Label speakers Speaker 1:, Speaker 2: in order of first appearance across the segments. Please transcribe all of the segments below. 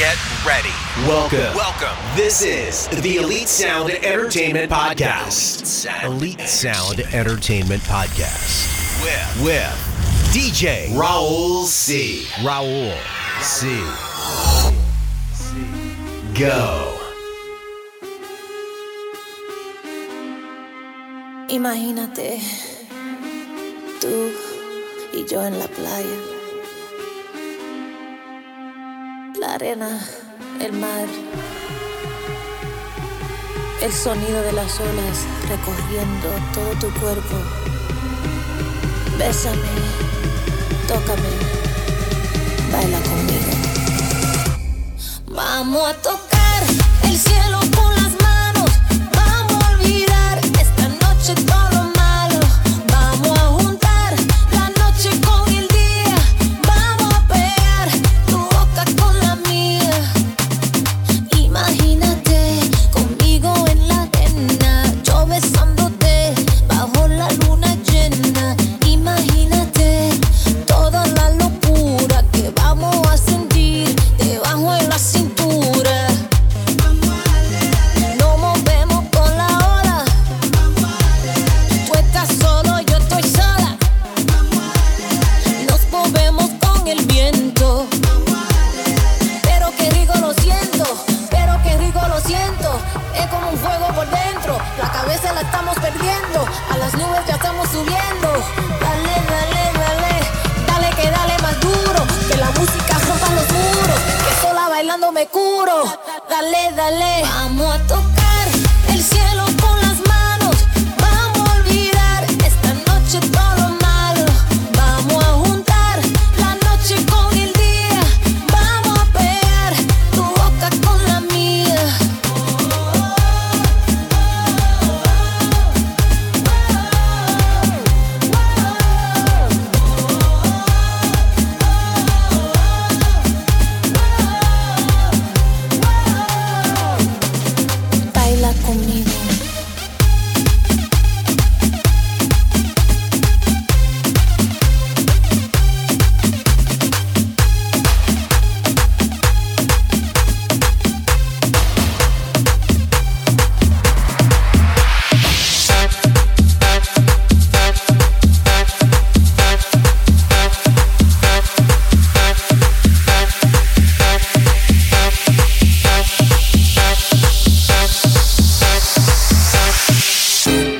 Speaker 1: Get ready.
Speaker 2: Welcome.
Speaker 1: Welcome.
Speaker 2: This is the Elite Sound Entertainment Podcast.
Speaker 3: Elite Sound, Entertainment Podcast.
Speaker 1: With,
Speaker 3: with DJ
Speaker 2: Raul C.
Speaker 3: Raul C.
Speaker 2: Go.
Speaker 4: Imagínate tú y yo en la playa. arena, el mar, el sonido de las olas recorriendo todo tu cuerpo. Bésame, tócame, baila conmigo. Vamos a tocar.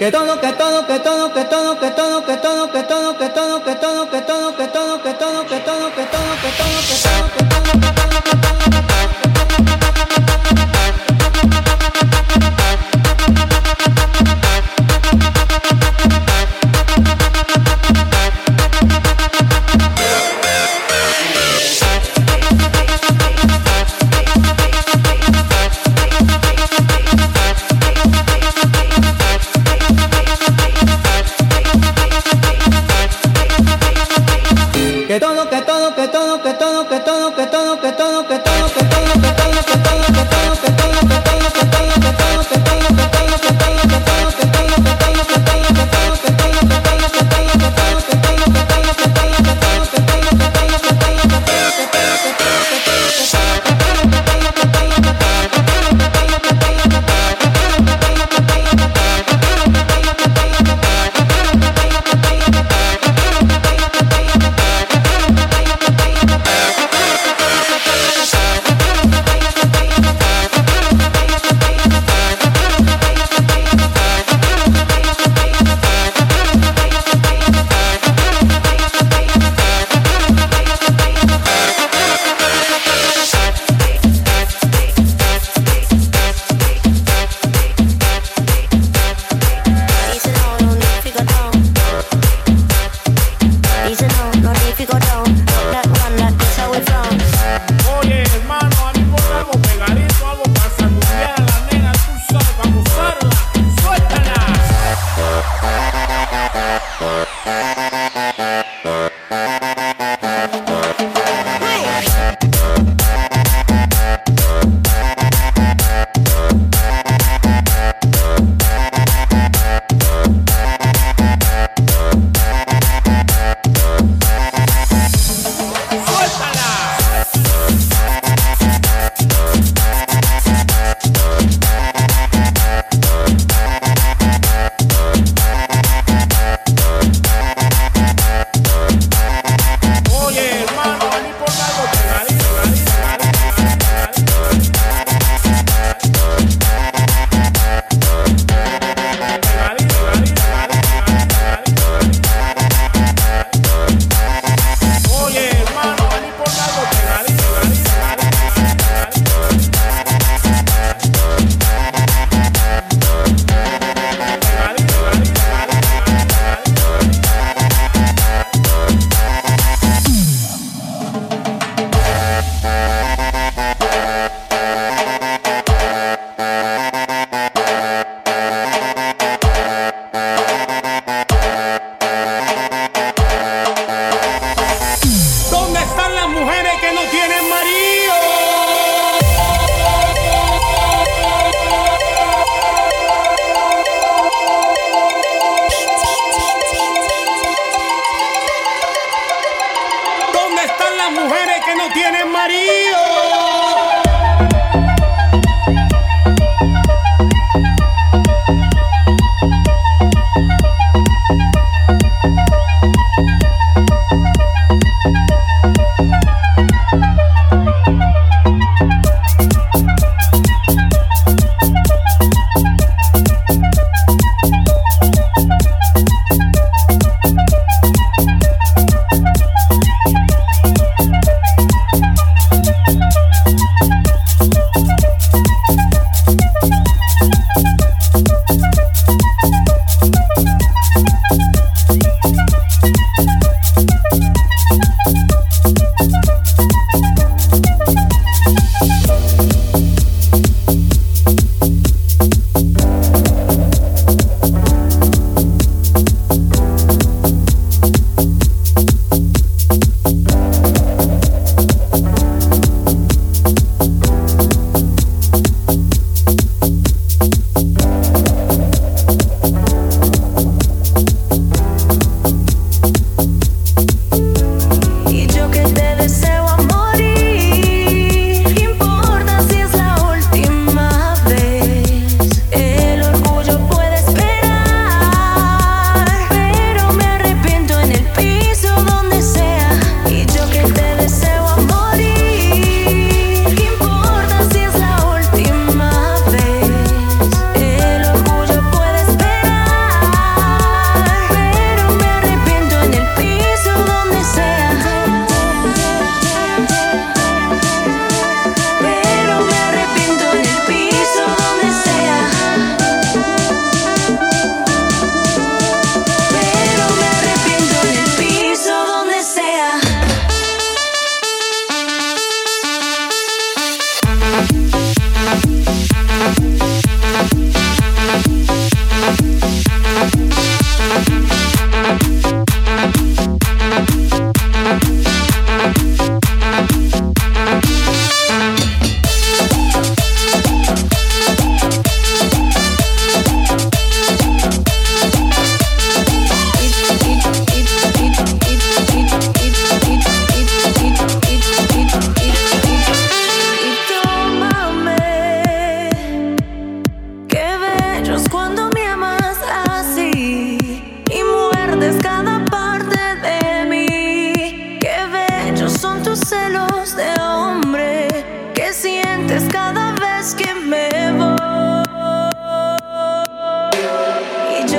Speaker 4: que todo,
Speaker 5: que todo, que todo, que todo, que todo, que todo. que todo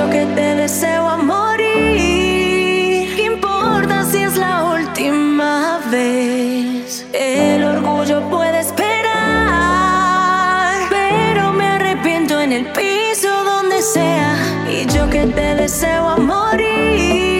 Speaker 5: yo que te deseo morir. ¿Qué importa si es la última vez? El orgullo puede esperar, pero me arrepiento en el piso donde sea. Y yo que te deseo morir.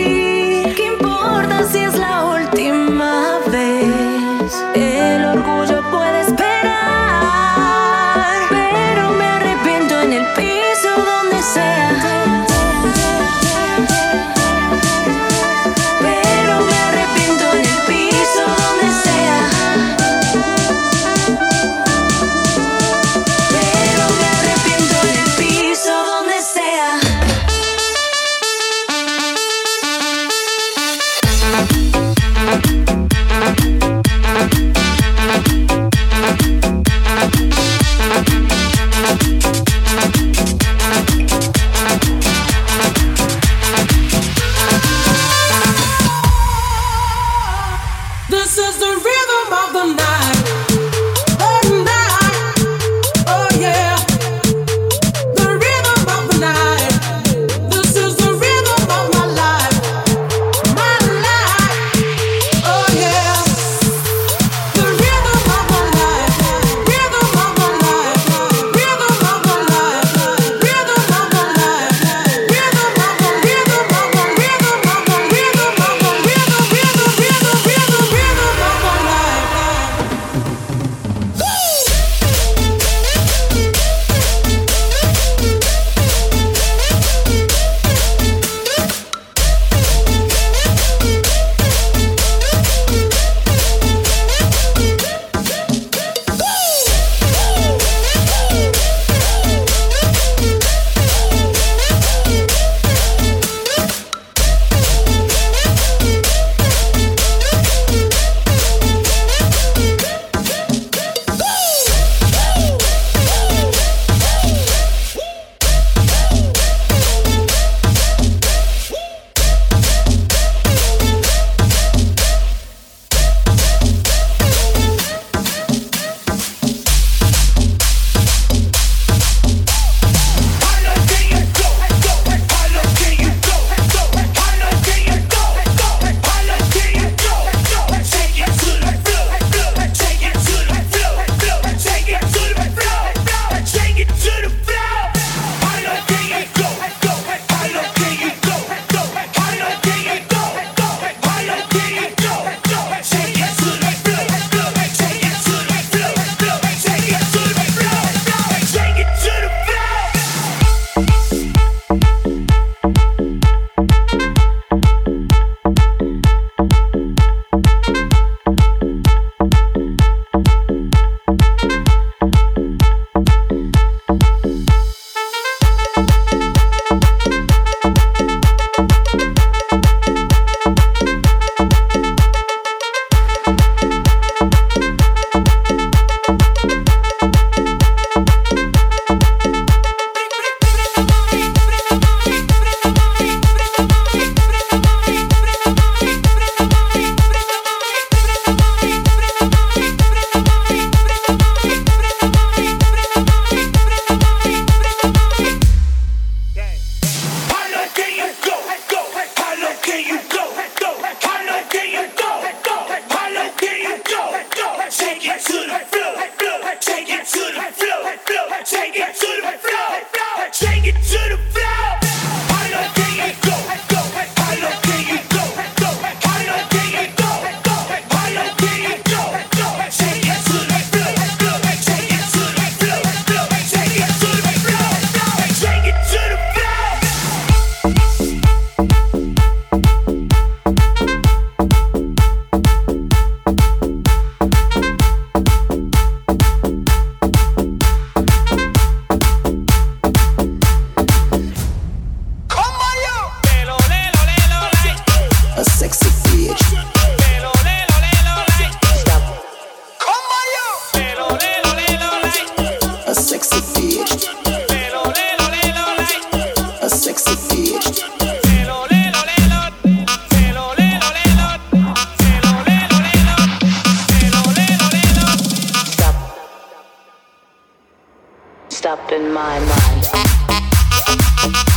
Speaker 1: Stop in my mind.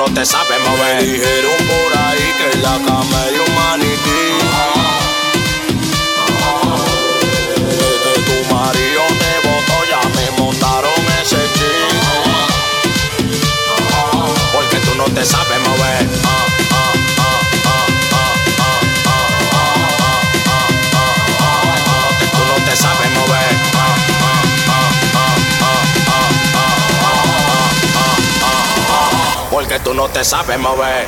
Speaker 6: No te sabes mover. Me dijeron por ahí que en la cama hay un maniquí. Desde tu marido te botó, ya me montaron ese ching. Porque tú no te sabes mover. Tú Porque tú no te sabes mover.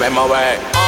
Speaker 6: Ese ching.
Speaker 4: Barranquilla.
Speaker 6: Porque